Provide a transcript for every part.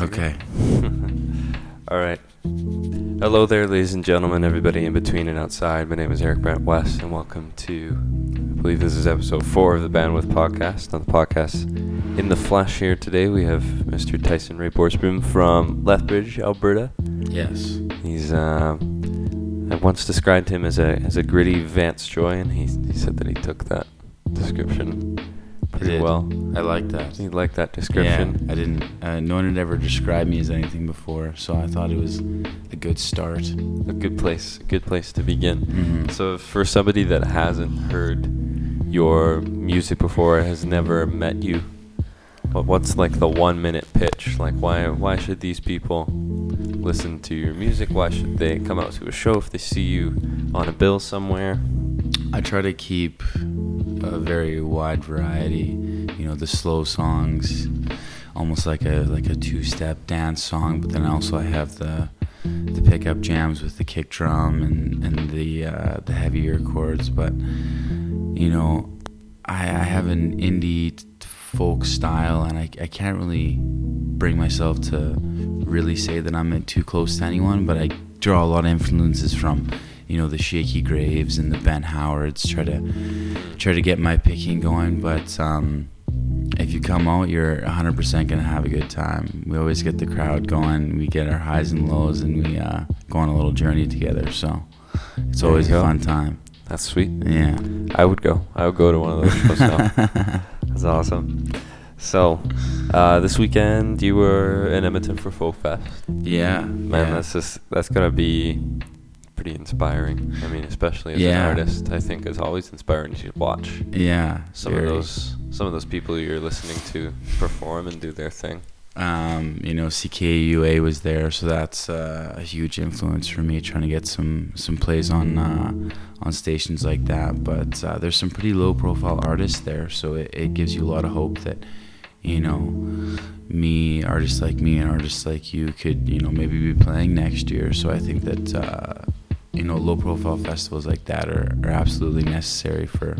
Okay. All right. Hello there, ladies and gentlemen, everybody in between and outside. My name is Eric Brent West, and welcome to, I believe this is episode four of the Bandwidth Podcast. On the podcast, in the flesh here today, we have Mr. Tyson Ray Borsboom from Lethbridge, Alberta. Yes. He's, uh, I once described him as a as a gritty Vance Joy, and he he said that he took that description pretty well. I like that. You like that description. Yeah, I didn't. Uh, no one had ever described me as anything before, so I thought it was a good start. A good place, a good place to begin. Mhm. So, for somebody that hasn't heard your music before, has never met you, what, what's like the one minute pitch? Like, why why should these people listen to your music? Why should they come out to a show if they see you on a bill somewhere? I try to keep a very wide variety. You know, the slow songs, almost like a like a two-step dance song. But then also I have the the pickup jams with the kick drum and and the uh, the heavier chords. But you know, I, I have an indie folk style, and I I can't really bring myself to really say that I'm too close to anyone. But I draw a lot of influences from you know the Shakey Graves and the Ben Howards. Try to try to get my picking going, but um, if you come out, you're 100% gonna have a good time. We always get the crowd going. We get our highs and lows, and we uh, go on a little journey together. So it's There always a fun time. That's sweet. Yeah. I would go. I would go to one of those. That's awesome. So, uh, this weekend you were in Edmonton for Folk Fest. yeah. Man, yeah. that's just that's gonna be pretty inspiring. I mean, especially as Yeah. an artist, I think it's always inspiring to watch yeah. some very. of those some of those people you're listening to perform and do their thing. um, you know, CKUA was there, so that's uh, a huge influence for me trying to get some some plays on uh, on stations like that. But uh, there's some pretty low profile artists there, so it, it gives you a lot of hope that you know me, artists like me, and artists like you could you know maybe be playing next year. So I think that. Uh, you know, low profile festivals like that are, are absolutely necessary for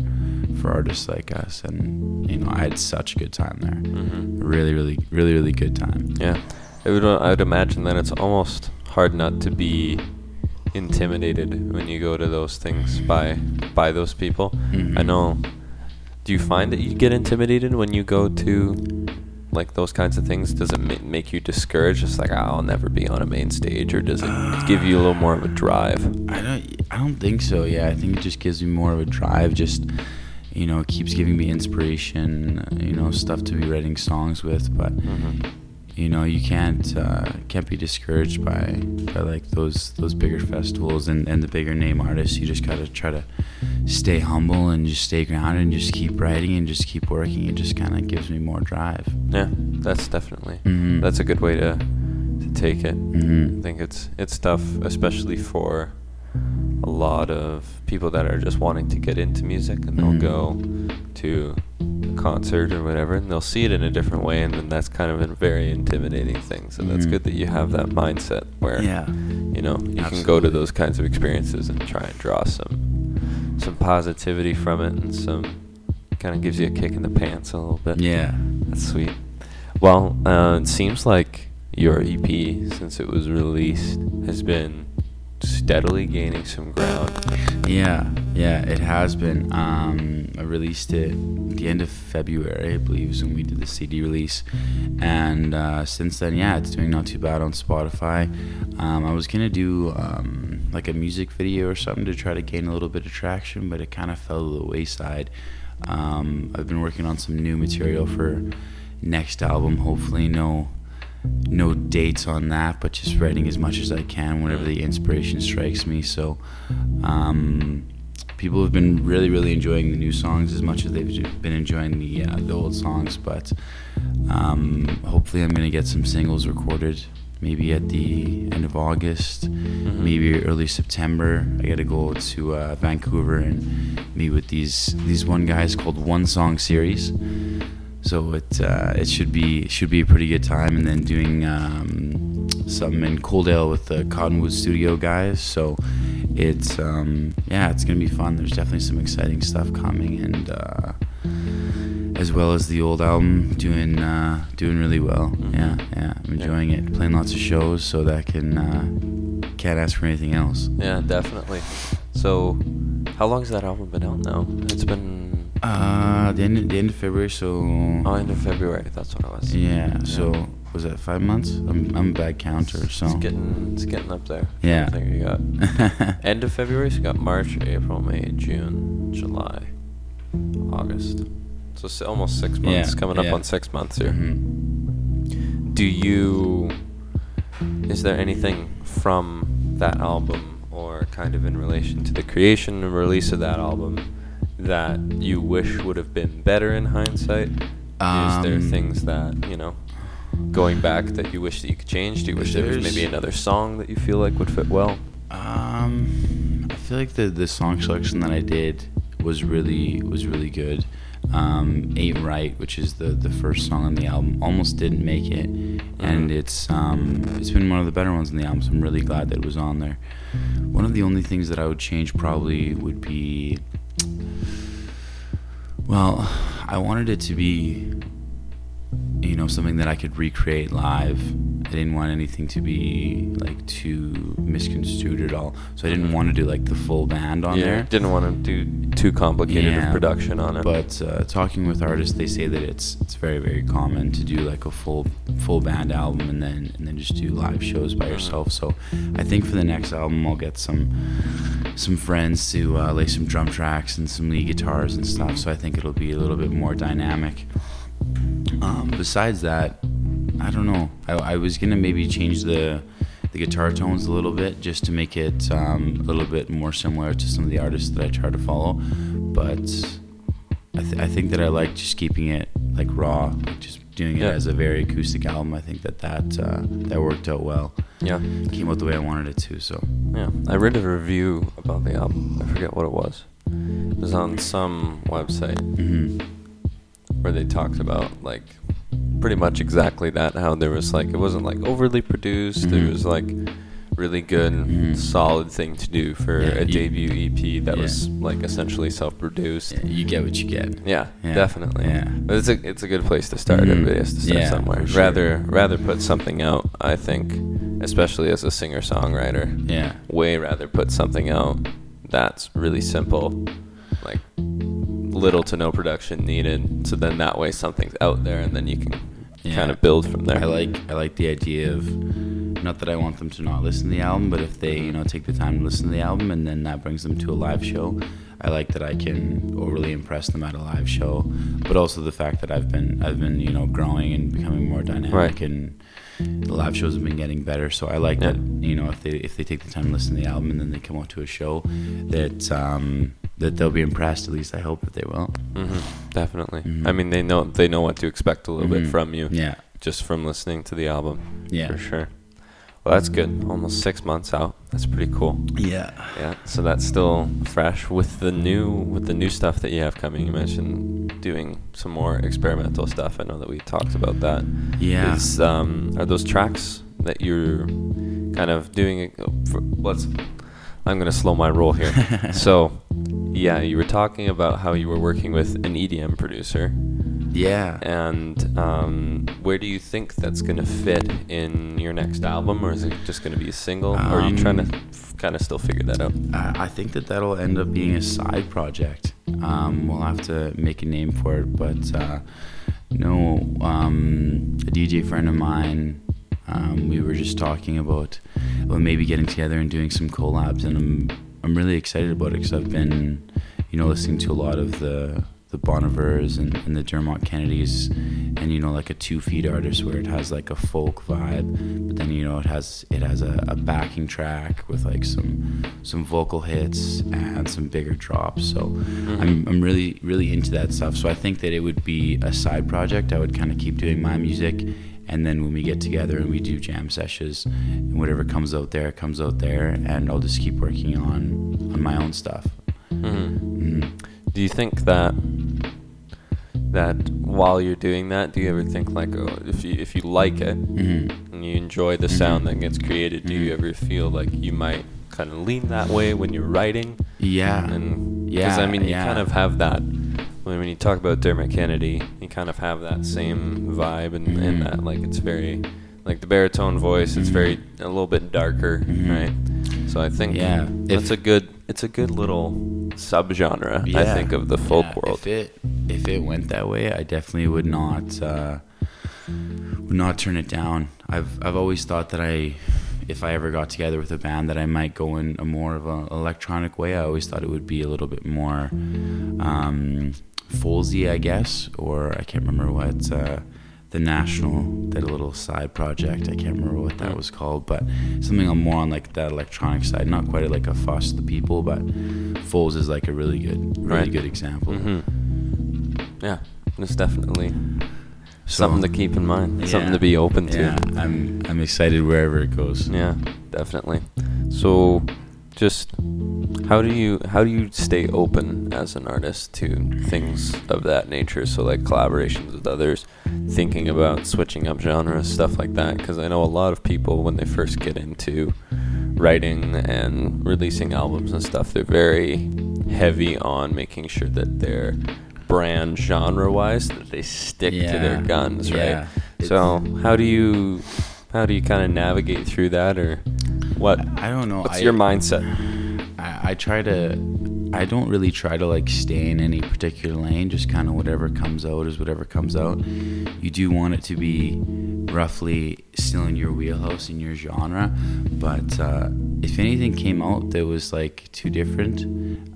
for artists like us. And you know, I had such a good time there hmm really really really really good time Yeah, I would I would imagine that it's almost hard not to be intimidated when you go to those things by by those people. Mhm. I know. Do you find that you get intimidated when you go to like those kinds of things? Does it ma- make you discouraged? Just like "Ah, I'll never be on a main stage, or does it give you a little more of a drive? i don't i don't think so yeah i think it just gives me more of a drive just you know it keeps giving me inspiration you know stuff to be writing songs with but hmm you know you can't uh, can't be discouraged by by like those those bigger festivals and and the bigger name artists you just gotta try to stay humble and just stay grounded and just keep writing and just keep working it just kind of gives me more drive Yeah, that's definitely Mhm. that's a good way to to take it. hmm I think it's it's tough, especially for a lot of people that are just wanting to get into music, and they'll Mhm. go to concert or whatever, and they'll see it in a different way, and then that's kind of a very intimidating thing. So that's Mhm. good that you have that mindset where yeah you know you can go to those kinds of experiences and try and draw some some positivity from it, and some kind of gives you a kick in the pants a little bit. yeah That's sweet. Well, uh, it seems like your EP, since it was released, has been steadily gaining some ground. Yeah, yeah, it has been. Um, I released it the end of February, I believe, is when we did the CD release, and uh, since then, yeah, it's doing not too bad on Spotify. Um, I was gonna do um, like a music video or something to try to gain a little bit of traction, but it kind of fell to the wayside. Um, I've been working on some new material for next album. Hopefully, no no dates on that, but just writing as much as I can whenever the inspiration strikes me. So, um, people have been really, really enjoying the new songs as much as they've been enjoying the uh, the old songs. But um, hopefully, I'm gonna get some singles recorded. Maybe at the end of August, Mhm. maybe early September. I gotta go to uh, Vancouver and meet with these these one guys called One Song Series. So it uh, it should be should be a pretty good time, and then doing um, some in Coaldale with the Cottonwood Studio guys. So it's um, yeah, it's gonna be fun. There's definitely some exciting stuff coming, and uh, as well as the old album, doing uh, doing really well. Mhm. Yeah, yeah, I'm enjoying it. Playing lots of shows, so that can uh, can't ask for anything else. Yeah, definitely. So, how long has that album been out now? It's been Uh, the end, the end of February, so oh, end of February. That's what it was. yeah. So was that five months? I'm I'm a bad counter, so It's getting it's getting up there. Yeah. I think you got end of February. So you got March, April, May, June, July, August. So almost six months. Yeah, Coming up on six months here. Mhm. Do you? Is there anything from that album, or kind of in relation to the creation and release of that album, that you wish would have been better in hindsight? Is there Um, things that you know, going back, that you wish that you could change? Do you wish there was maybe another song that you feel like would fit well? Um, I feel like the the song selection that I did was really was really good. Um, Ain't Right, which is the the first song on the album, almost didn't make it, and Mhm. it's um it's been one of the better ones on the album. So I'm really glad that it was on there. One of the only things that I would change probably would be, well, I wanted it to be, you know, something that I could recreate live. I didn't want anything to be like too misconstrued at all. So I didn't want to do like the full band on yeah, there. didn't want to do too complicated Yeah, of production on it. But uh, talking with artists, they say that it's it's very very common to do like a full full band album and then and then just do live shows by Mhm. yourself. So I think for the next album, I'll get some some friends to uh, lay some drum tracks and some lead guitars and stuff. So I think it'll be a little bit more dynamic. Um, besides that, I don't know. I, I was gonna maybe change the the guitar tones a little bit just to make it um, a little bit more similar to some of the artists that I try to follow. But I, th- I think that I like just keeping it like raw, like just doing it Yeah. as a very acoustic album. I think that that uh, that worked out well. yeah, Came out the way I wanted it to. So yeah. I read a review about the album. I forget what it was. It was on some website hmm where they talked about like pretty much exactly that. How there was like it wasn't like overly produced. It Mhm. was like really good, Mhm. solid thing to do for Yeah, a you- debut EP that Yeah. was like essentially self-produced. yeah, you get what you get. Yeah, definitely. yeah. But it's a it's a good place to start. Mhm. Everybody has to start somewhere. sure. Rather rather put something out. I think, especially as a singer songwriter, Yeah. way rather put something out that's really simple, like little to no production needed. So then that way something's out there, and then you can Yeah. kind of build from there. I like I like the idea of not that I want them to not listen to the album, but if they you know take the time to listen to the album and then that brings them to a live show, I like that I can overly impress them at a live show, but also the fact that I've been I've been you know growing and becoming more dynamic Right. and the live shows have been getting better. So I like Yeah. that you know if they if they take the time to listen to the album and then they come out to a show, that um, that they'll be impressed. At least I hope that they will. hmm definitely. Mhm. I mean, they know they know what to expect a little bit Mhm. from you Yeah. just from listening to the album. Yeah. for sure. Well, that's good. Almost six months out. That's pretty cool. Yeah. Yeah, so that's still fresh with the new with the new stuff that you have coming. You mentioned doing some more experimental stuff. I know that we talked about that. Yeah. Is, um, are those tracks that you're kind of doing? For, let's. I'm gonna slow my roll here. so, yeah, you were talking about how you were working with an EDM producer, Yeah. and um, where do you think that's gonna fit in your next album, or is it just gonna be a single? or are you trying to Um, f- kind of still figure that out? I I think that that'll end up being a side project. Um, we'll have to make a name for it, but uh, no, um, a DJ friend of mine, um, we were just talking about well, maybe getting together and doing some collabs, and I'm I'm really excited about it because I've been, you know, listening to a lot of the the Bon Ivers and, and the Dermot Kennedys, and you know, like a two feet artist where it has like a folk vibe, but then you know it has it has a, a backing track with like some some vocal hits and some bigger drops. So mm-hmm. I'm I'm really really into that stuff. So I think that it would be a side project. I would kind of keep doing my music, and then when we get together and we do jam sessions, and whatever comes out there comes out there, and I'll just keep working on on my own stuff. Mhm. Mhm. Do you think that that while you're doing that, do you ever think like, oh, if you if you like it Mhm. and you enjoy the Mhm. sound that gets created, do you Mhm. ever feel like you might kind of lean that way when you're writing? Yeah. And Yeah, I mean, you yeah. kind of have that when you talk about Dermot Kennedy, you kind of have that same vibe and, Mhm. and that like it's very like the baritone voice. It's very a little bit darker, Mhm. right? So I think Yeah, that's if- a good it's a good little subgenre. I think of the folk Yeah, world. If it if it went that way, I definitely would not uh, would not turn it down. I've I've always thought that I if I ever got together with a band that I might go in a more of an electronic way. I always thought it would be a little bit more um, Folsy, I guess, or I can't remember what uh, the National did a little side project. I can't remember what that was called, but something on more on like that electronic side. Not quite like a Foster the People, but Foles is like a really good, really Right. good example. hmm Yeah, it's definitely So- something to keep in mind. Something to be open to. Yeah, I'm I'm excited wherever it goes. Yeah, definitely. So, just how do you how do you stay open as an artist to things of that nature? So, like collaborations with others, thinking about switching up genres, stuff like that. Because I know a lot of people when they first get into writing and releasing albums and stuff, they're very heavy on making sure that their brand genre wise that they stick to their Yeah, guns right yeah. so how do you how do you kind of navigate through that or what I don't know. what's I- your mindset I, I try to I don't really try to like stay in any particular lane just kind of whatever comes out is whatever comes out you do want it to be roughly still in your wheelhouse in your genre but uh, if anything came out that was like too different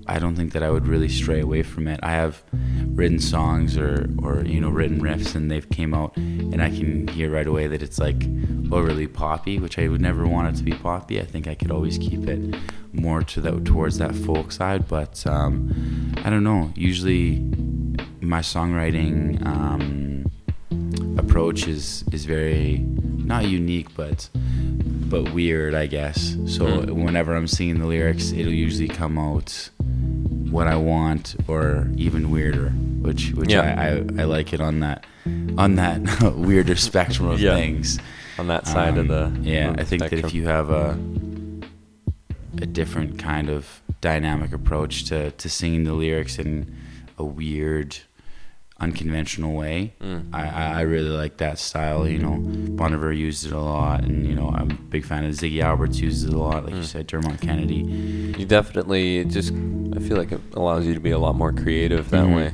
I don't think that I would really stray away from it. I have written songs or or you know written riffs and they've came out and I can hear right away that it's like overly poppy which I would never want it to be poppy. I think I could always keep it more to that towards that folk side but um, I don't know. Usually my songwriting um, approach is is very not unique but but weird I guess so Mm. whenever I'm singing the lyrics it'll usually come out what I want or even weirder which which Yeah. I, I, I like it on that on that weirder spectrum of Yeah. things on that side of the um, yeah of the i think that if you have a a different kind of dynamic approach to to singing the lyrics in a weird unconventional way Mm. I, I really like that style you know Bon Iver used it a lot and you know I'm a big fan of Ziggy Alberts uses it a lot like you Mm. said Dermot Kennedy you definitely it just i feel like it allows you to be a lot more creative that Mhm. way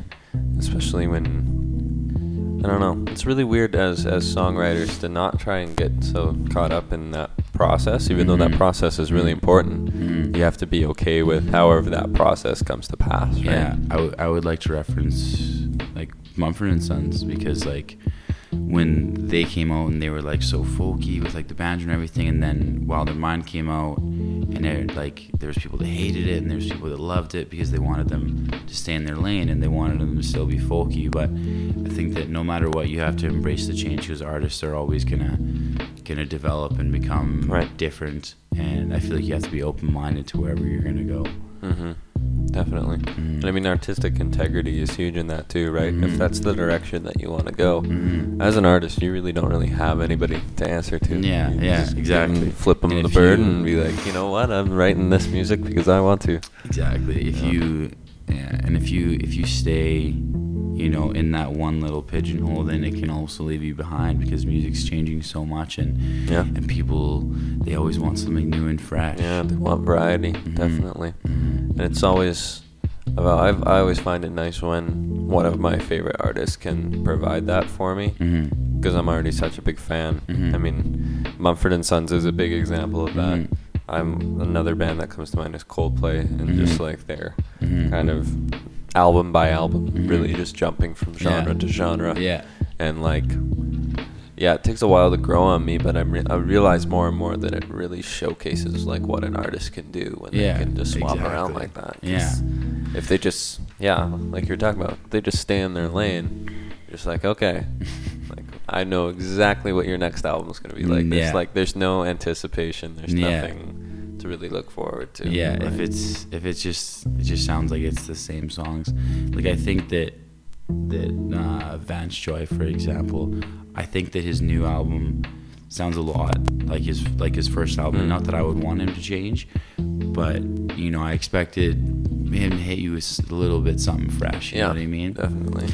especially when i don't know it's really weird as as songwriters to not try and get so caught up in that process even though that Mhm. process is really important Mhm. you have to be okay with however that process comes to pass right Yeah, I would- I would like to reference Mumford and Sons because like when they came out and they were like so folky with like the banjo and everything, and then Wilder Mind came out and it, like there was people that hated it and there was people that loved it because they wanted them to stay in their lane and they wanted them to still be folky. But I think that no matter what, you have to embrace the change because artists are always gonna gonna develop and become Right. different. And I feel like you have to be open minded to wherever you're gonna go. Mm-hmm. Definitely. Mhm. And I mean, artistic integrity is huge in that too, right? If Mhm. that's the direction that you want to go, Mhm. as an artist, you really don't really have anybody to answer to. Yeah, You yeah, just give 'em- exactly. flip them And the bird you- and be like, you know what? I'm writing this music because I want to. Exactly. If Yeah. you yeah, and if you if you stay, you know, in that one little pigeonhole, then it can also leave you behind because music's changing so much and Yeah. and people they always want something new and fresh. Yeah, they want variety, Mhm. definitely. Mhm. And it's always, well, I've, I always find it nice when one of my favorite artists can provide that for me. Because I'm already such a big fan. Mhm. I mean, Mumford and Sons is a big example of that. Mhm. I'm another band that comes to mind is Coldplay, and Mhm. just like their Mhm. kind of album by album, Mhm. really just jumping from genre Yeah. to genre, Yeah. and like. Yeah, it takes a while to grow on me, but I'm re- I realize more and more that it really showcases like what an artist can do when Yeah, they can just swap around like that. Yeah. If they just, yeah, like you're talking about, they just stay in their lane. Just like, okay, like I know exactly what your next album is going to be like. There's yeah. like there's no anticipation. There's nothing to really look forward to. Yeah, if it's if it's just it just sounds like it's the same songs. Like I think that that uh, Vance Joy, for example, I think that his new album sounds a lot like his like his first album. Mm. Not that I would want him to change, but you know, I expected him to hit you with a little bit something fresh. You know what I mean? Definitely.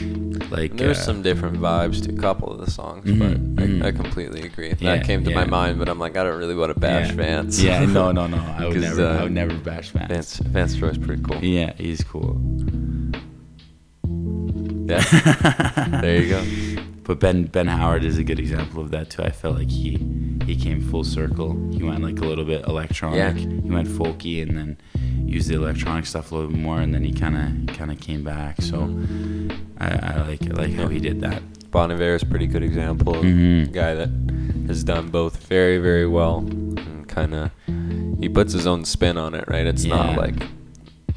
Like There's uh, some different vibes to a couple of the songs, Mhm, but I, mhm. I completely agree. Yeah, that came to my mind, but I'm like, I don't really want to bash yeah. Vance. Yeah, no, no, no. I would never. uh, I would never bash Vance. Vance Vance Joy's pretty cool. Yeah, he's cool. Yeah. there you go. But Ben Ben Howard is a good example of that too. I felt like he he came full circle. He went like a little bit electronic. Yeah. He went folky and then used the electronic stuff a little bit more, and then he kind of kind of came back. So I, I like I like how he did that. Bon Iver is a pretty good example of Mhm. a guy that has done both very, very well and kind of he puts his own spin on it, right? It's not like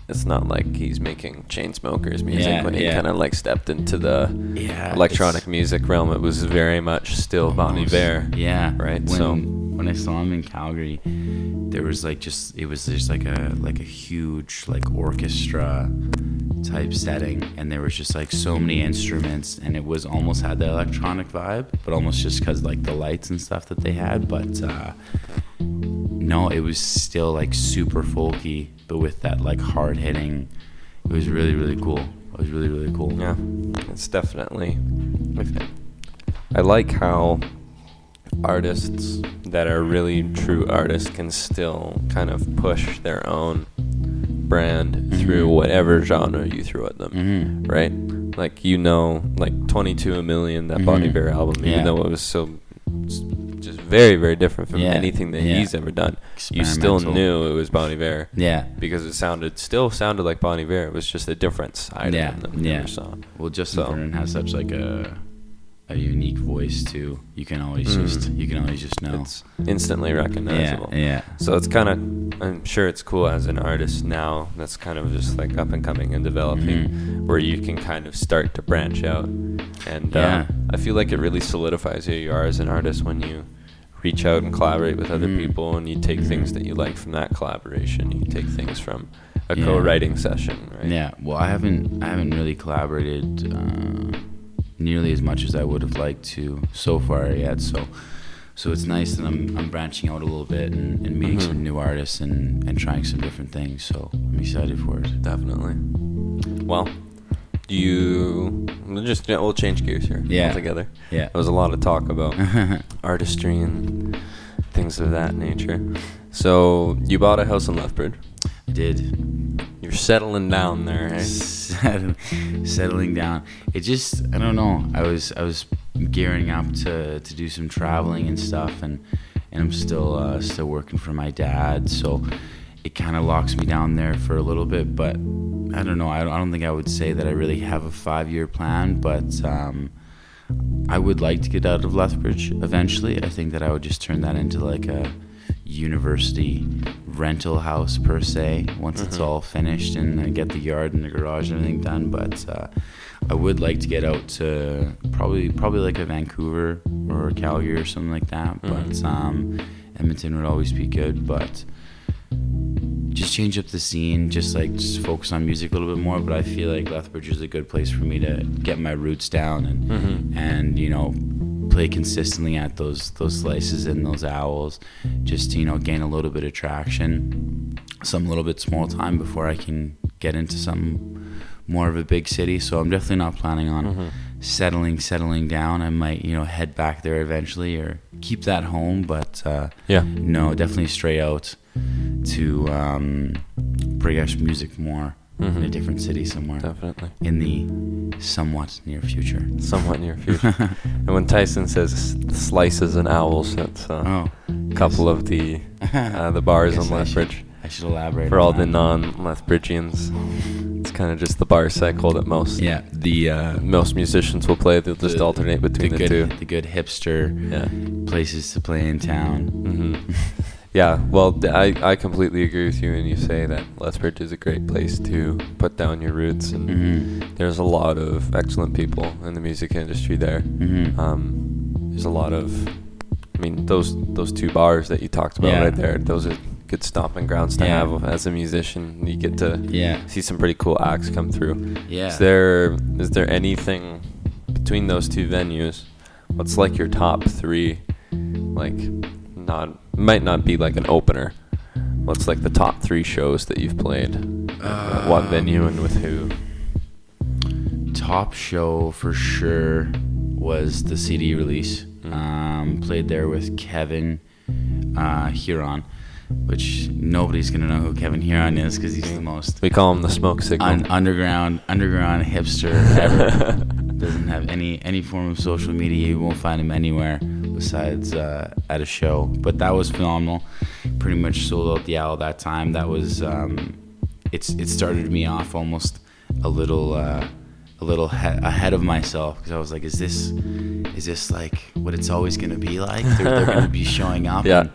it's not like he's making Chainsmokers music Yeah, when he yeah. kind of like stepped into the Yeah, electronic music realm. It was very much still Bon. Iver. Yeah. Right, When so- when I saw him in Calgary, there was like just it was just like a like a huge like orchestra type setting, and there was just like so many instruments, and it was almost had the electronic vibe, but almost just because like the lights and stuff that they had, but. uh no, it was still like super folky, but with that like hard hitting. It was really really cool. It was really really cool. Yeah, it's definitely. I like how artists that are really true artists can still kind of push their own brand through Mhm. whatever genre you throw at them, hmm right? Like you know, like 22 a million that Bon Mhm. Iver album, even Yeah. though it was so very very different from Yeah, anything that yeah. he's ever done. You still knew it was Bon Iver Yeah. because it sounded still sounded like Bon Iver. It was just a different side Yeah, of him than we yeah. ever saw. Well, Justin So- Vernon has such like a a unique voice too. You can always Mm. just you can always just know. It's instantly recognizable. yeah, So it's kind of, I'm sure it's cool as an artist now that's kind of just like up and coming and developing, Mhm. where you can kind of start to branch out. And Yeah. uh, I feel like it really solidifies who you are as an artist when you reach out and collaborate with other Mhm. people and you take Mhm. things that you like from that collaboration. You take things from a Yeah. co-writing session, right? yeah. Well, I haven't I haven't really collaborated uh, nearly as much as I would have liked to so far yet. So. So it's nice that I'm, I'm branching out a little bit and, and meeting Mhm. some new artists and, and trying some different things. So I'm excited for it. Definitely. Well, you we'll just yeah, we'll change gears here Yeah. altogether. Yeah. There was a lot of talk about artistry and things of that nature. So you bought a house in Lethbridge. I did. You're settling down there, eh? Settling down. It just I don't know. I was I was gearing up to to do some traveling and stuff, and and I'm still uh, still working for my dad, so it kind of locks me down there for a little bit. But I don't know. I don't, think I would say that I really have a five year plan, but. Um, I would like to get out of Lethbridge eventually. I think that I would just turn that into like a university rental house per se once it's Mhm. all finished and I get the yard and the garage and everything done. But uh, I would like to get out to probably probably like a Vancouver or Calgary or something like that. But Mhm. um, Edmonton would always be good. But change up the scene, just like just focus on music a little bit more. But I feel like Lethbridge is a good place for me to get my roots down and Mhm. and you know play consistently at those those slices and those owls, just to, you know gain a little bit of traction, some little bit small time before I can get into some more of a big city. So I'm definitely not planning on Mhm. settling settling down. I might you know head back there eventually or keep that home, but uh, Yeah. no, definitely stray out to um, progress music more in a Mhm. different city somewhere Definitely. in the somewhat near future. Somewhat near future. and when Tyson says slices and owls, that's uh, Oh, a couple of the uh, the bars on I should- Lethbridge. I should elaborate For all the non-Lethbridgians, it's kind of just the bar cycle that most Yeah, the uh, most musicians will play. They'll just the- alternate between the, good, two. The good hipster Yeah. places to play in town. hmm Yeah, well, I, I completely agree with you when you say that Lethbridge is a great place to put down your roots, and hmm there's a lot of excellent people in the music industry there. hmm Um, there's a lot of, I mean, those those two bars that you talked about Yeah. right there, those are good stomping grounds to Yeah. have as a musician. You get to yeah, see some pretty cool acts come through. yeah. Is there is there anything between those two venues? What's like your top three? Like, not might not be like an opener, what's like the top three shows that you've played? At what Um, venue and with who? top show for sure was the CD release. Mm. Um, played there with Kevin uh, Huron, which nobody's gonna know who Kevin Huron is because he's the most We call him the smoke signal. un- underground underground hipster ever. Doesn't have any any form of social media. You won't find him anywhere besides uh, at a show. But that was phenomenal. Pretty much sold out the owl that time. That was um, it's it started me off almost a little uh, a little he- ahead of myself because I was like, is this is this like what it's always gonna be like? They're, they're gonna be showing up. Yeah. and,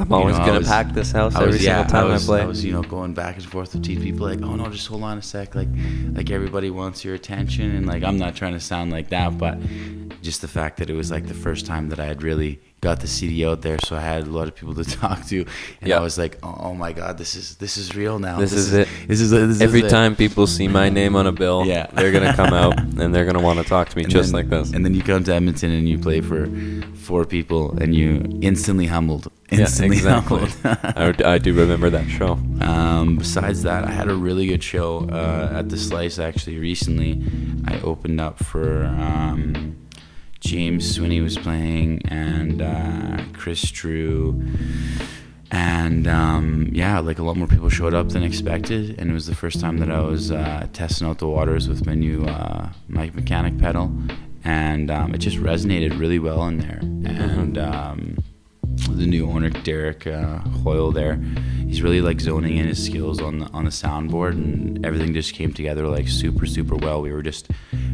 I'm you always know, gonna was- pack this house I every was, single time I, was, play. I was, you know, going back and forth between people like, oh no, just hold on a sec, like, like everybody wants your attention, and like I'm not trying to sound like that, but just the fact that it was like the first time that I had really got the CD out there, so I had a lot of people to talk to, and Yeah. I was like, oh, oh my god, this is this is real now. This is it. This is this is Every it. time people see my name on a bill, Yeah. they're gonna come out and they're gonna want to talk to me And just then- like this. And then you come to Edmonton and you play for four people, and you instantly humbled. Instantly yeah, exactly. humbled. I, I do remember that show. Um, besides that, I had a really good show uh, at the Slice actually recently. I opened up for um, James Swinney was playing and uh, Chris Drew. And um, yeah, like a lot more people showed up than expected, and it was the first time that I was uh, testing out the waters with my new uh, mic mechanic pedal, and um, it just resonated really well in there. And um, the new owner Derek uh, Hoyle there. He's really like zoning in his skills on the on the soundboard, and everything just came together like super super well. We were just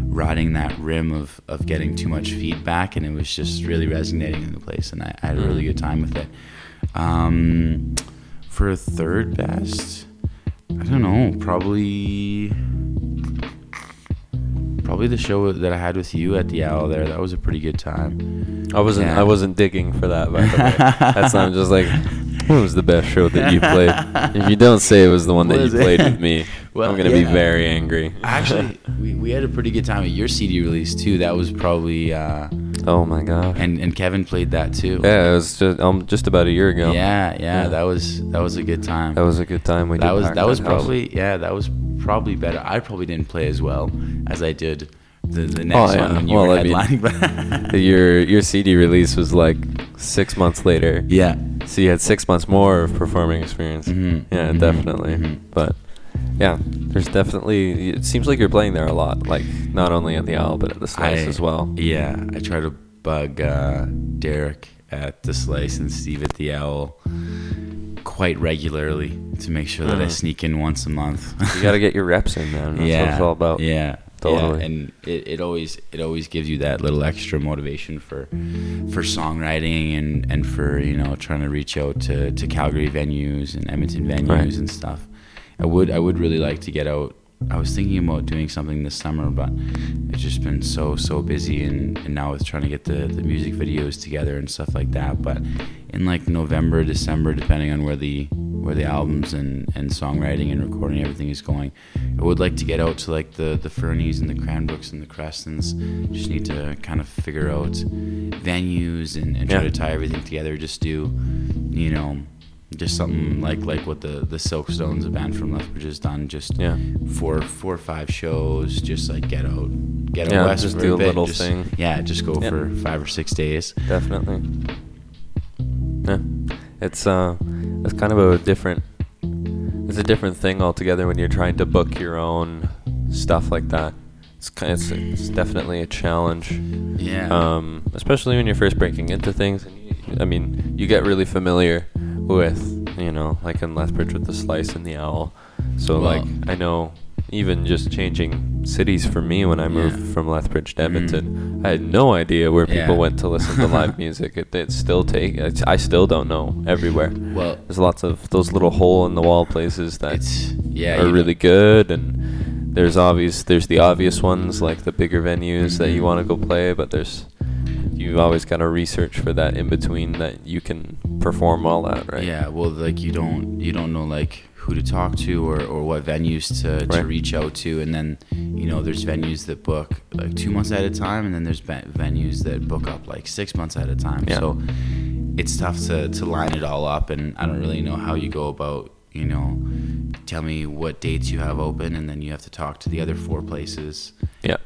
riding that rim of of getting too much feedback, and it was just really resonating in the place, and I, I had a really good time with it. Um, for a third best, I don't know, probably. Probably the show that I had with you at the Owl there. That was a pretty good time. I wasn't Yeah. I wasn't digging for that by the way. That's not just like what was the best show that you played? If you don't say it was the one that you played with me, Well, I'm gonna be very angry. Actually, we, we had a pretty good time at your CD release too. That was probably uh, oh my god! and and Kevin played that too. yeah, it was just um, just about a year ago. yeah, yeah, Yeah. that was that was a good time. That was a good time. We that was that was probably yeah that was probably better. I probably didn't play as well as I did the, the Oh, next yeah. one when you Well, were I mean, headlining. but your your CD release was like six months later. yeah, So you had six months more of performing experience. Mhm, Yeah, mhm, definitely. mhm. But yeah, there's definitely. It seems like you're playing there a lot. Like not only at the Owl, but at the Slice I- as well. Yeah, I try to bug uh, Derek at the Slice and Steve at the Owl quite regularly to make sure that I Mhm. sneak in once a month. You got to get your reps in, man. That's what it's all about. Yeah, Totally. Yeah, and it, it always it always gives you that little extra motivation for for songwriting and and for you know trying to reach out to, to Calgary venues and Edmonton venues Right. and stuff. I would I would really like to get out. I was thinking about doing something this summer, but it's just been so so busy, and, and now with trying to get the, the music videos together and stuff like that. But in like November, December, depending on where the where the albums and, and songwriting and recording everything is going, I would like to get out to like the the Fernies and the Cranbrooks and the Crestons. Just need to kind of figure out venues and, and try Yeah. to tie everything together. Just do, you know, just something like like what the the Silkstones, a band from Lethbridge, has done. Just Yeah. four four or five shows. Just like get out, get out Yeah, west just for do a bit, little just- thing. Yeah, just go Yeah. for five or six days. Definitely. Yeah, it's uh, it's kind of a different. It's a different thing altogether when you're trying to book your own stuff like that. It's kind it's, it's definitely a challenge. Yeah. Um, especially when you're first breaking into things. And you, I mean, you get really familiar with, you know, like in Lethbridge with the Slice and the Owl. So Well- like, I know even just changing cities for me when I moved Yeah. from Lethbridge to. Edmonton, I had no idea where people Yeah. went to listen to live music. It, it still take. I still don't know everywhere. well, There's lots of those little hole in the wall places that yeah. are really know- good and there's obvious there's the obvious ones like the bigger venues that you want to go play but there's you always got to research for that in between that you can perform all that right Yeah, well, like you don't you don't know like who to talk to or, or what venues to, to reach out to, and then you know there's venues that book like two months at a time, and then there's ve- venues that book up like six months at a time. Yeah. So it's tough to to line it all up, and I don't really know how you go about you know tell me what dates you have open, and then you have to talk to the other four places, Yeah.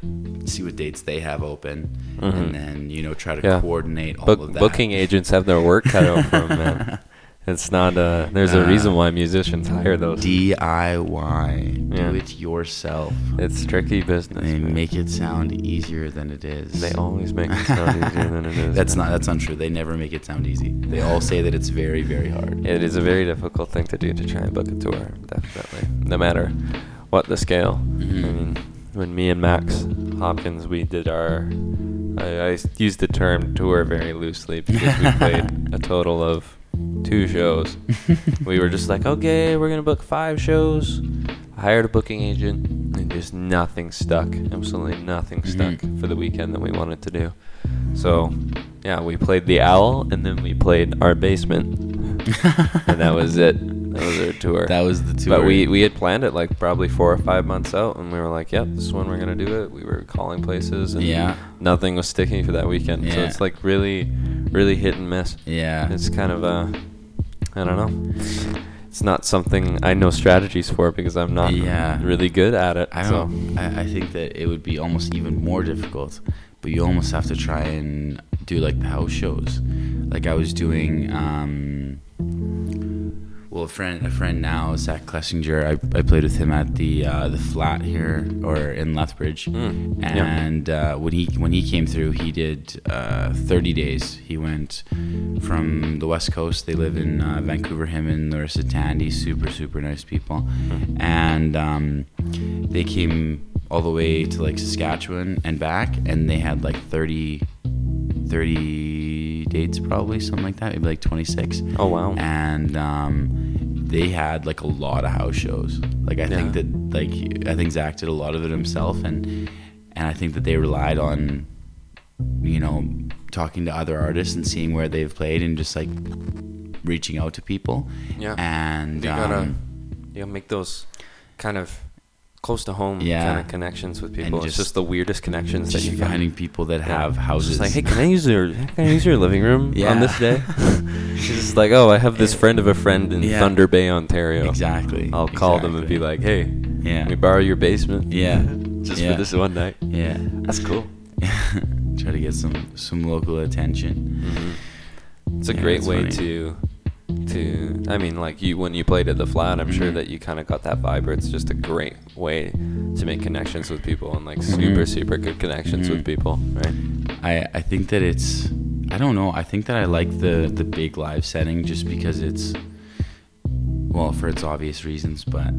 see what dates they have open, Mhm. and then you know try to Yeah. coordinate all Book, of that. booking agents have their work cut out for them, man. It's not. a. there's a Uh, reason why musicians hire those. DIY, Yeah. do it yourself. It's tricky business. They man. make it sound easier than it is. They always make it sound easier than it is. That's man. not. That's untrue. They never make it sound easy. They all say that it's very, very hard. It is a very difficult thing to do to try and book a tour, definitely. No matter what the scale. I Mhm. mean, when me and Max Hopkins we did our, I, I used the term tour very loosely because we played a total of two shows. we were just like, okay, we're gonna book five shows. I hired a booking agent, and just nothing stuck. Absolutely nothing stuck Mhm. for the weekend that we wanted to do. So, yeah, we played the Owl, and then we played our basement, and that was it. That was our tour. That was the tour. But we we had planned it like probably four or five months out, and we were like, "Yep, this is when we're gonna do it." We were calling places, and Yeah. nothing was sticking for that weekend. So it's like really, really hit and miss. Yeah. It's kind of a, I don't know. It's not something I know strategies for because I'm not Yeah. really good at it. I so. don't. I, I think that it would be almost even more difficult, but you almost have to try and do like the house shows. Like I was doing. Um, well, a friend, a friend now, Zach Klessinger. I, I played with him at the uh, the flat here or in Lethbridge, Mm, yeah. and uh, when he when he came through, he did uh, 30 days. He went from the west coast. They live in uh, Vancouver. Him and Larissa Tandy, super super nice people, Mhm. and um, they came all the way to like Saskatchewan and back, and they had like 30, 30 dates probably something like that, maybe like 26 Oh wow. and um, they had like a lot of house shows. Like I think that like I think Zach did a lot of it himself, and and I think that they relied on you know talking to other artists and seeing where they've played and just like reaching out to people. Yeah. and you gotta, um, you gotta make those kind of close to home Yeah. kind of connections with people. it's just- just the weirdest connections that just you can finding people that have It's houses. Just like, hey, can I use your can I use your living room Yeah. on this day? She's just like, oh, I have this friend of a friend in Yeah. Thunder Bay, Ontario. Exactly. I'll call them and be like, hey, Yeah. can we borrow your basement? Yeah. just Yeah. for this one night. yeah, That's cool. Try to get some some local attention. hmm It's a Yeah, great way funny. to to. I mean, like you when you played at the flat, I'm sure Mhm. that you kind of got that vibe. It's just a great way to make connections with people and like super Mhm. super good connections Mhm. with people, right? I I think that it's I don't know. I think that I like the the big live setting just because it's well for its obvious reasons, but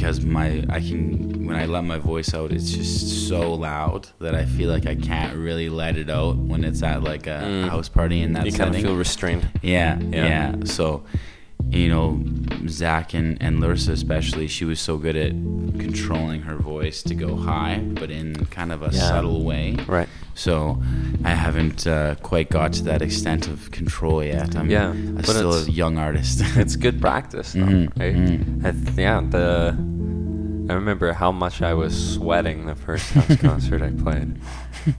because my I can when I let my voice out, it's just so loud that I feel like I can't really let it out when it's at like a Mm. house party in that you kind of feel restrained. Yeah, Yeah. yeah, So, you know, Zach and, and Larissa especially, she was so good at controlling her voice to go high, but in kind of a Yeah. subtle way. Right. So, I haven't uh, quite got to that extent of control yet. I'm Yeah, but still a young artist. it's good practice, though, Mhm, right? mhm. I th- yeah, the I remember how much I was sweating the first house concert I played.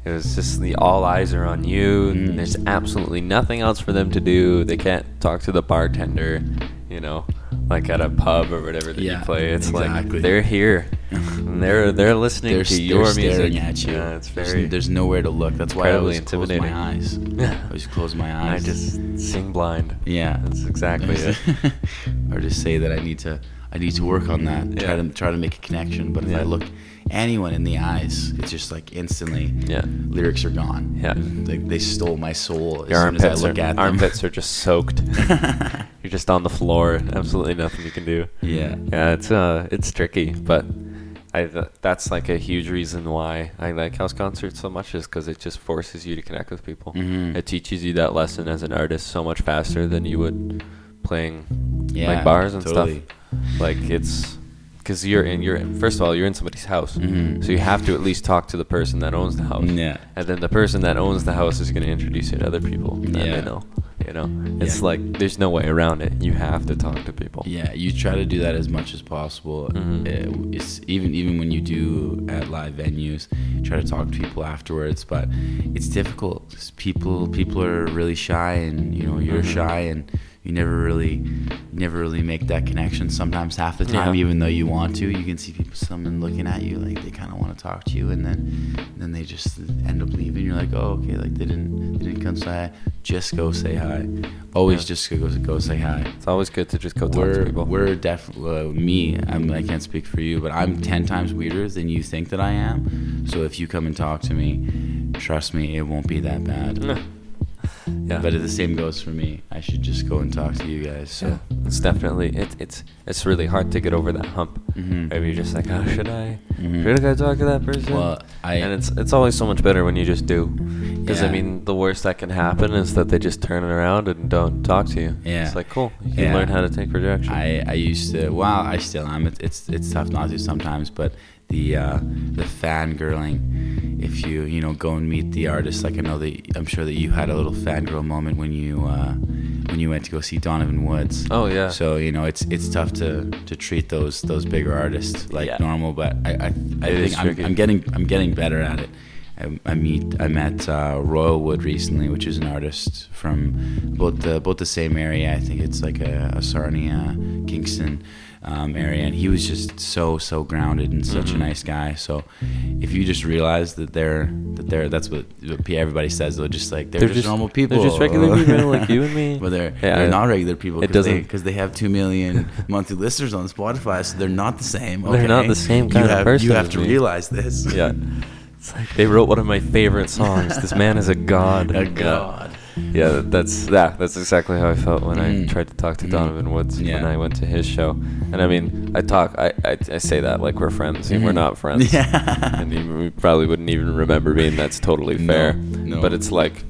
It was just the all eyes are on you. and Mm. There's absolutely nothing else for them to do. They can't talk to the bartender, you know, like at a pub or whatever that Yeah, you play. It's exactly. like they're here. and they're they're listening They're, to your they're music. staring at you. Yeah, it's There's- very. There's, nowhere to look. That's why I always close my eyes. I always close my eyes. I just sing blind. Yeah, That's exactly it. or just say that I need to I need to work on that. Try to try to make a connection. But if Yeah. I look anyone in the eyes, it's just like instantly Yeah. lyrics are gone. Yeah. Like they stole my soul as Your soon as armpits I look are at them. armpits are just soaked. You're just on the floor. Absolutely nothing you can do. yeah. Yeah, it's uh, it's tricky, but I th- that's like a huge reason why I like house concerts so much is because it just forces you to connect with people. Mhm. It teaches you that lesson as an artist so much faster than you would playing Yeah, like bars and totally. stuff. Like it's because you're in you're in, first of all you're in somebody's house, Mhm. so you have to at least talk to the person that owns the house. Yeah. And then the person that owns the house is going to introduce you to other people that Yeah. they know. You know, it's Yeah. like there's no way around it. You have to talk to people. Yeah, you try to do that as much as possible. Mhm. Uh, It's even even when you do at live venues, try to talk to people afterwards. But it's difficult. People people are really shy, and you know you're Mhm. shy, and you never really never really make that connection. Sometimes half the time, Yeah. even though you want to, you can see people someone looking at you like they kind of want to talk to you, and then then they just end up leaving. You're like, oh okay, like they didn't they didn't come say hi. Just go say hi. Always Yeah. just go go say hi It's always good to just go talk we're, to people. We're definitely uh, me. I'm, I can't speak for you, but I'm ten times weirder than you think that I am. So if you come and talk to me, trust me, it won't be that bad. Yeah. But the same goes for me. I should just go and talk to you guys. So. Yeah, it's definitely it, it's it's really hard to get over that hump. Mhm. Maybe you're just like, oh, should I? Mhm. Should I talk to that person? Well, I and it's it's always so much better when you just do, because I mean, the worst that can happen is that they just turn it around and don't talk to you. Yeah. it's like cool. You can Yeah. learn how to take rejection. I, I used to well I still am it's it's, it's tough not to sometimes but the uh, the fangirling if you you know go and meet the artist like I know that I'm sure that you had a little fangirl moment when you uh, when you went to go see Donovan Woods oh yeah. so you know it's it's tough to to treat those those bigger artists like Yeah. normal but I I, I think I'm. I'm getting I'm getting better at it I, I meet I met uh, Royal Wood recently, which is an artist from both the both the same area. I think it's like a, a Sarnia, Kingston um, area, and he was just so so grounded and such Mhm. a nice guy. So if you just realize that they're that they're that's what, what everybody says. They're just like they're, just, normal people. They're just regular people like you and me. But they're Yeah, they're not regular people it because they, doesn't- they have two million monthly listeners on Spotify, so they're not the same. They're not the same You kind of have- person You have to me. realize this. yeah. It's like they wrote one of my favorite songs. this man is a god. A god. Yeah, that's yeah, that's exactly how I felt when I Mm. tried to talk to Mm. Donovan Woods when I went to his show. And I mean, I talk, I, I, I say that like we're friends. and We're not friends. Yeah. and you we probably wouldn't even remember being. that's totally fair. no. But it's like,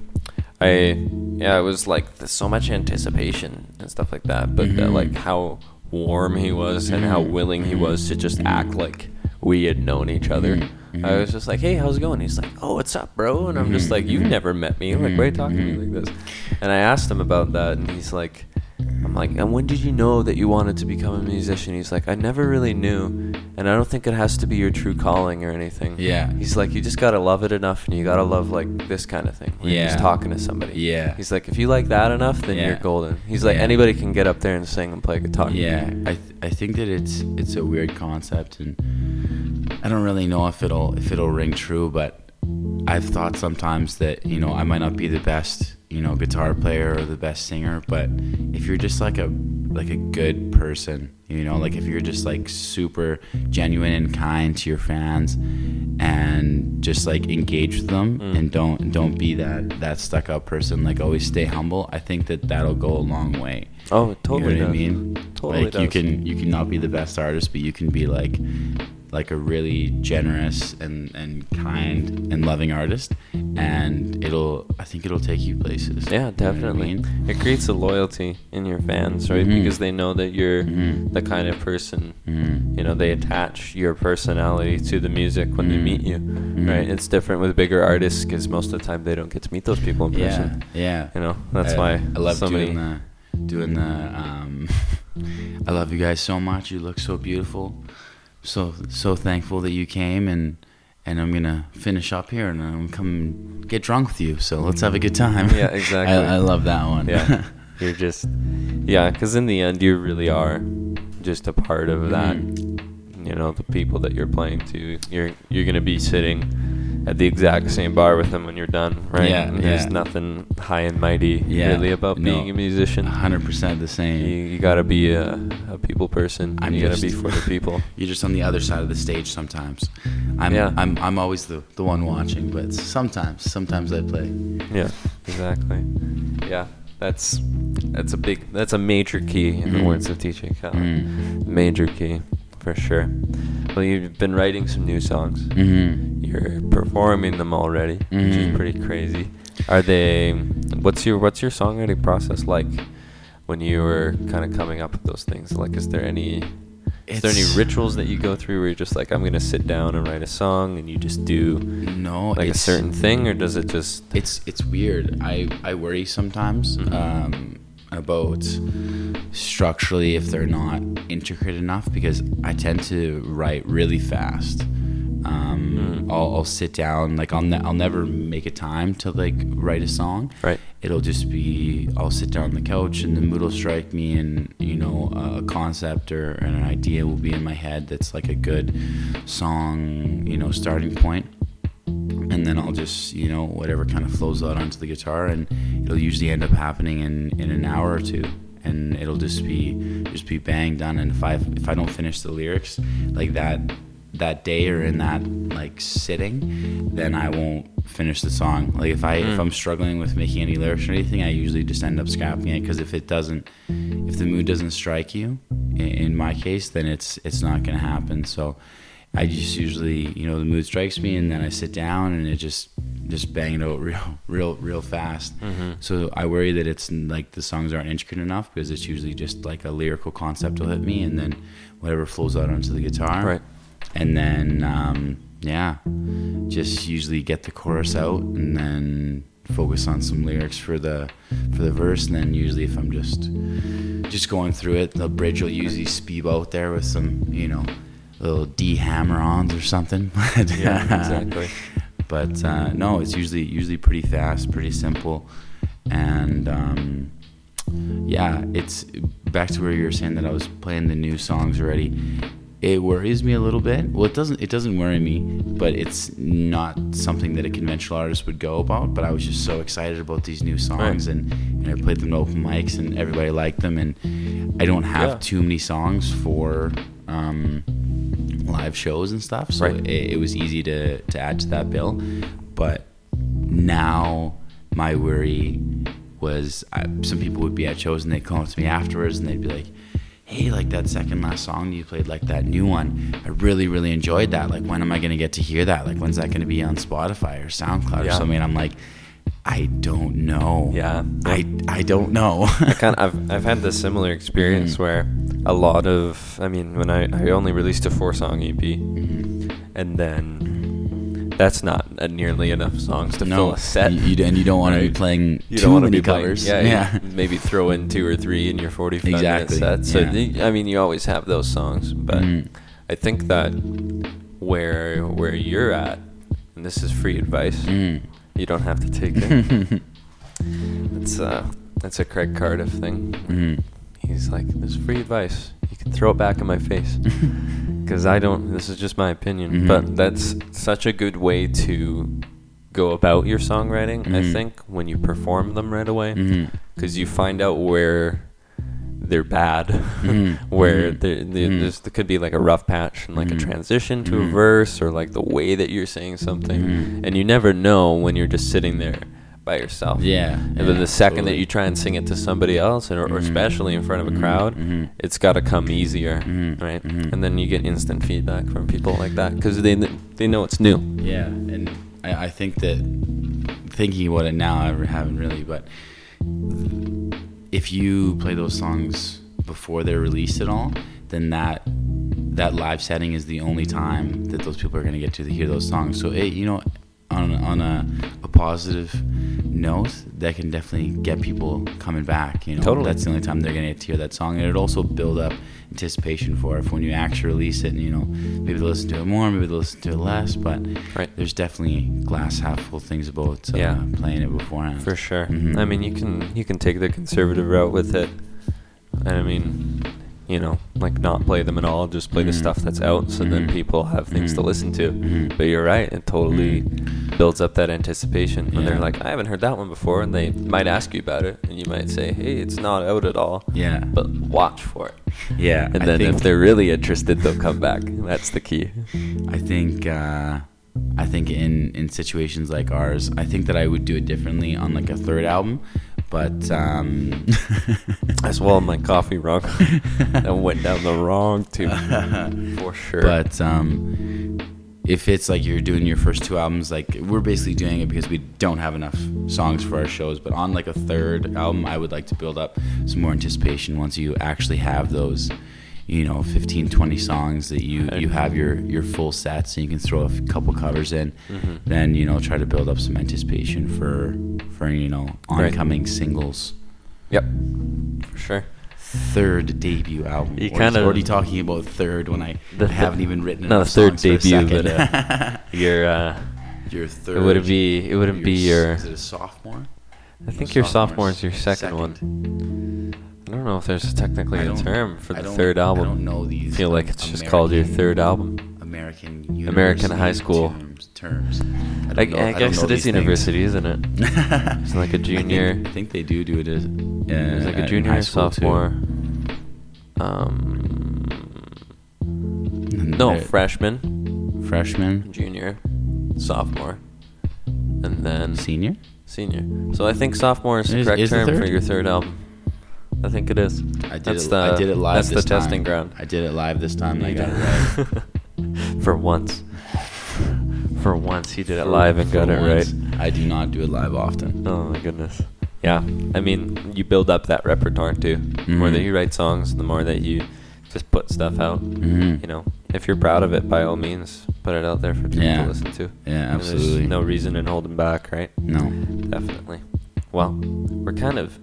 I, yeah, it was like there's so much anticipation and stuff like that. But uh, Mhm. like how warm he was and how willing he Mhm. was to just act like we had known each other. Mhm. Mhm. I was just like, "Hey, how's it going?" He's like, "Oh, what's up, bro?" And I'm just like, "You've Mhm. never met me. I'm Like, why are you talking to me Mhm. like this?" And I asked him about that, and he's like, "I'm like, and when did you know that you wanted to become a musician?" He's like, "I never really knew, and I don't think it has to be your true calling or anything." Yeah. He's like, "You just gotta love it enough, and you gotta love like this kind of thing. yeah. you're just Yeah. talking to somebody." Yeah. He's like, "If you like that enough, then Yeah. you're golden." He's like, Yeah. "Anybody can get up there and sing and play guitar." Yeah, I th- I think that it's it's a weird concept, and I don't really know if it'll if it'll ring true. But I've thought sometimes that you know I might not be the best you know guitar player or the best singer, but if you're just like a like a good person, you know, like if you're just like super genuine and kind to your fans, and just like engage with them, Mm. and don't don't be that that stuck up person. Like always stay humble. I think that that'll go a long way. Oh, totally you know what does. I mean? Totally like you can you can not be the best artist, but you can be like like a really generous and and kind and loving artist, and it'll I think it'll take you places. Yeah, You know I definitely. mean? It creates a loyalty in your fans, right? Mhm. Because they know that you're Mhm. the kind of person, Mhm. you know, they attach your personality to the music when they meet you, Mhm. right? It's different with bigger artists because most of the time they don't get to meet those people in person. yeah. yeah. You know, that's I, why I love so doing the doing the. Um, I love you guys so much. You look so beautiful. So so thankful that you came and. And I'm gonna finish up here, and I'm come get drunk with you. So let's have a good time. Yeah, exactly. I, I love that one. Yeah, you're just, yeah, because in the end, you really are just a part of that. Mhm. You know, the people that you're playing to, you're you're gonna be sitting at the exact same bar with them when you're done, right? Yeah, And There's yeah. nothing high and mighty Yeah, really about no. being a musician. hundred percent the same. you gotta be a, a people person. I'm you gotta be for the people. You're just on the other side of the stage sometimes. I'm Yeah. I'm I'm always the, the one watching, but sometimes sometimes I play. Yeah, exactly. Yeah, that's that's a big that's a major key in the Mhm. words of Khaled. Mhm. Major key, for sure. Well, you've been writing some new songs. Mm-hmm. You're performing them already, which is Mhm. pretty crazy. Are they? What's your What's your songwriting process like when you were kind of coming up with those things? Like, is there any Is there any rituals that you go through where you're just like, I'm gonna sit down and write a song, and you just do no like a certain thing, or does it just? it's it's weird. I I worry sometimes Mhm. um, about structurally if they're not intricate enough because I tend to write really fast. Um, Mm. I'll, I'll sit down like I'll ne- I'll never make a time to like write a song. Right. It'll just be I'll sit down on the couch and the mood will strike me and you know a concept or an idea will be in my head that's like a good song you know starting point and then I'll just you know whatever kind of flows out onto the guitar, and it'll usually end up happening in in an hour or two, and it'll just be just be bang done. And if I if I don't finish the lyrics like that that day or in that like sitting, then I won't finish the song. Like if I if Mm. I'm struggling with making any lyrics or anything, I usually just end up scrapping it because if it doesn't, if the mood doesn't strike you, in, in my case, then it's it's not gonna happen. So. I just usually, you know, the mood strikes me, and then I sit down and it just just bang it out real, real, real fast. Mhm. So I worry that it's like the songs aren't intricate enough because it's usually just like a lyrical concept will hit me, and then whatever flows out onto the guitar. Right. And then um, yeah, just usually get the chorus out, and then focus on some lyrics for the for the verse, and then usually if I'm just just going through it, the bridge will usually speed out there with some, you know, little D hammer-ons or something. Yeah, exactly. But uh, no, it's usually usually pretty fast, pretty simple, and um, yeah, it's back to where you were saying that I was playing the new songs already. It worries me a little bit. Well, it doesn't. It doesn't worry me, but it's not something that a conventional artist would go about. But I was just so excited about these new songs, and, and I played them to open mics, and everybody liked them. And I don't have Yeah. too many songs for um, live shows and stuff, so Right. it, it was easy to to add to that bill. But now my worry was I, some people would be at shows and they'd come up to me afterwards and they'd be like, "Hey, like that second last song you played, like that new one, I really really enjoyed that. Like when am I gonna get to hear that? Like when's that gonna be on Spotify or SoundCloud or something?" And I'm like, "I don't know. Yeah. I I don't know." I kind of, I've, I've had this similar experience Mhm. where a lot of, I mean, when I, I only released a four song EP, Mhm. and then that's not uh, nearly enough songs to fill a set. You, you, and you don't want to be playing You too don't want to many be playing- covers. yeah, yeah. maybe throw in two or three in your 45 Exactly, minute set. So, yeah. the- I mean, you always have those songs, but Mhm. I think that where where you're at, and this is free advice, Mm. You don't have to take it. it's uh, that's a Craig Cardiff thing. Mhm. He's like, "This is free advice. You can throw it back in my face." Because I don't. This is just my opinion, Mhm. but that's such a good way to go about your songwriting. I Mhm. think when you perform them right away, because you find out where they're bad, Mhm. where Mhm. there, Mhm. there's, there could be like a rough patch and like Mhm. a transition to a Mhm. verse, or like the way that you're saying something, Mhm. and you never know when you're just sitting there by yourself. Yeah. And yeah, then the second that you try and sing it to somebody else, and, or, or especially in front of a crowd, it's got to come easier, right? And then you get instant feedback from people like that because they they know it's new. Yeah, and I, I think that thinking about it now, I haven't really, but if you play those songs before they're released at all, then that that live setting is the only time that those people are going to get to hear those songs. So, it, you know, on on a, a positive note, that can definitely get people coming back. You know, Totally. that's the only time they're going to get to hear that song, and it also build up anticipation for it. When you actually release it, and you know, maybe they'll listen to it more, maybe they'll listen to it less, but Right. there's definitely glass half full things about uh, Yeah. playing it beforehand. For sure. Mhm. I mean, you can you can take the conservative route with it, and I mean, you know, like not play them at all, just play the Mhm. stuff that's out, so then Mhm. people have things to listen to. Mhm. But you're right; it totally Mhm. builds up that anticipation. When they're like, "I haven't heard that one before," and they might ask you about it, and you might say, "Hey, it's not out at all." Yeah. But watch for it. Yeah, And then if they're really interested, they'll come back. That's the key. I think uh, I think in in situations like ours, I think that I would do it differently on like a third album, but um, I swallowed my coffee wrong. that went down the wrong tube. For sure. But um, if it's like you're doing your first two albums, like we're basically doing it because we don't have enough songs for our shows. But on like a third album, I would like to build up some more anticipation once you actually have those, you know 15 20 songs that you you have your your full sets and you can throw a couple covers in Mhm. then you know try to build up some anticipation for for you know Right. oncoming singles Yep. For sure. third debut album You Or kinda- already talking about third when i The th- haven't even written not a third debut, but second. uh, your uh, your third it wouldn't be it wouldn't be your. is it a sophomore I think No, your sophomore is your second, one. I don't know if there's technically a term for the third album. I don't know these. I feel like it's just called your American- third album. American American high school. terms. terms. I, don't know- I guess it is these things. university, isn't it? It's like a junior. I think, they do do it as. Uh, It's like a junior or too. sophomore. Um, no, freshman, freshman, junior, sophomore, and then senior. senior. So I think sophomore is the correct is term for your third album. I think it is. I did That's it. the I did it live. That's the testing ground. I did it live this time. and I got it right. for once. For once, he did it live and got it right. I do not do it live often. Oh my goodness. Yeah, I mean, you build up that repertoire too. The more that Mhm. you write songs, the more that you just put stuff out. Mhm. You know, if you're proud of it, by all means, put it out there for people Yeah. to listen to. Yeah, absolutely. no reason in holding back, right? No. Definitely. Well, we're kind of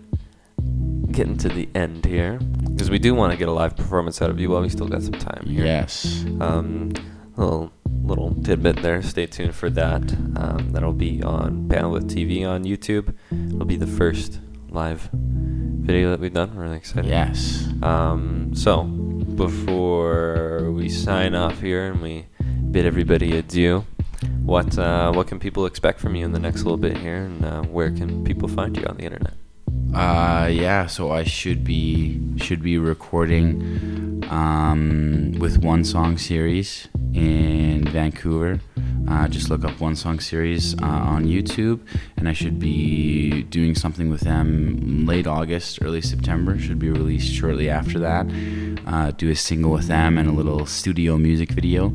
getting to the end here because we do want to get a live performance out of you while we still got some time here. Yes. Um, little little tidbit there. Stay tuned for that. Um, that'll be on Bandwidth TV on YouTube. It'll be the first live video that we've done. We're really excited. Yes. Um, so before we sign off here and we bid everybody adieu, what uh, what can people expect from you in the next little bit here, and uh, where can people find you on the internet? Uh, yeah. So I should be should be recording um, with one song series in Vancouver. Uh, just look up one song series uh, on YouTube, and I should be doing something with them late August, early September. Should be released shortly after that. Uh, do a single with them and a little studio music video,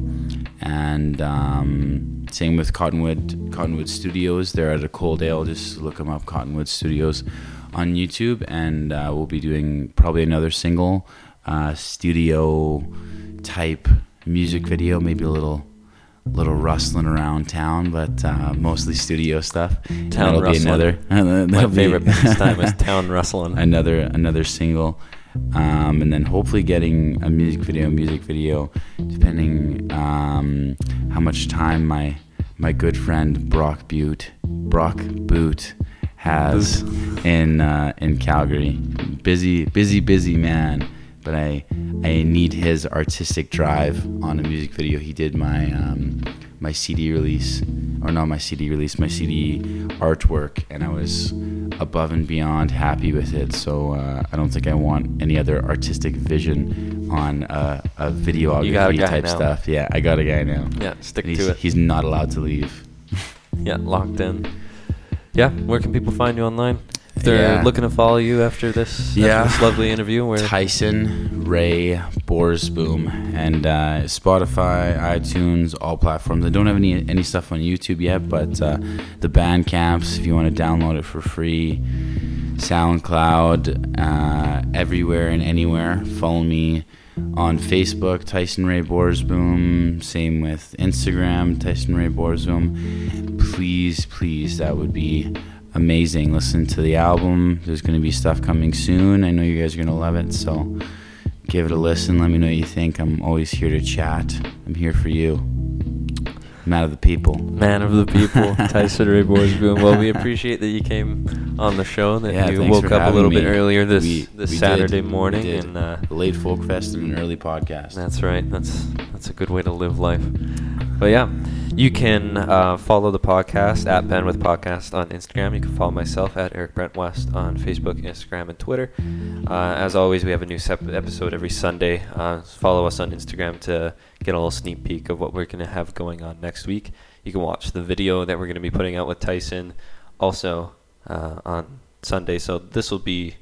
and um, same with Cottonwood Cottonwood Studios. They're at a Coaldale. Just look them up, Cottonwood Studios, on YouTube, and uh, we'll be doing probably another single, uh, studio type music video, maybe a little little rustling around town, but uh, mostly studio stuff. Town that'll be rustling. another. My favorite pastime is town rustling. another another single um, and then hopefully getting a music video music video depending um, how much time my my good friend Brock Butte Brock Boot has in uh, in Calgary busy busy busy man but I I need his artistic drive on a music video he did my um, my CD release or not my CD release my CD artwork and I was above and beyond happy with it so uh, I don't think I want any other artistic vision on uh, a videography a type now. stuff yeah I got a guy now Yeah, stick to it. he's not allowed to leave Yeah, locked in. Yeah, where can people find you online? If they're Yeah. looking to follow you after this, after this lovely interview, where Tyson Ray Borsboom and uh, Spotify, iTunes, all platforms. I don't have any any stuff on YouTube yet, but uh, the Bandcamps, if you want to download it for free, SoundCloud, uh, everywhere and anywhere. Follow me on Facebook, Tyson Ray Borsboom. Same with Instagram, Tyson Ray Borsboom. Please, please, that would be amazing. Listen to the album. There's going to be stuff coming soon. I know you guys are going to love it. So give it a listen. Let me know what you think. I'm always here to chat. I'm here for you. Man of the people. man of the people, Tyson Ray Borsboom. Well, we appreciate that you came on the show. and That Yeah, you woke up a little bit earlier this We- this we Saturday did. Morning, and uh, late folk fest and an early podcast. That's right. That's that's a good way to live life. But yeah, you can uh, follow the podcast at Bandwidth Podcast on Instagram. You can follow myself at Eric Brent West on Facebook, Instagram, and Twitter. Uh, as always, we have a new sep- episode every Sunday. Uh, follow us on Instagram to get a little sneak peek of what we're going to have going on next week. You can watch the video that we're going to be putting out with Tyson also uh, on Sunday. So this will be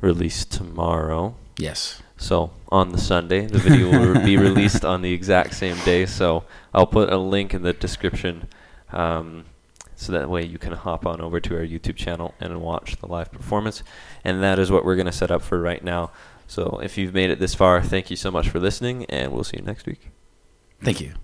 released tomorrow. yes. So on the Sunday, the video will be released on the exact same day. So I'll put a link in the description, um, so that way you can hop on over to our YouTube channel and watch the live performance. And that is what we're gonna set up for right now. So if you've made it this far, thank you so much for listening, and we'll see you next week. Thank you.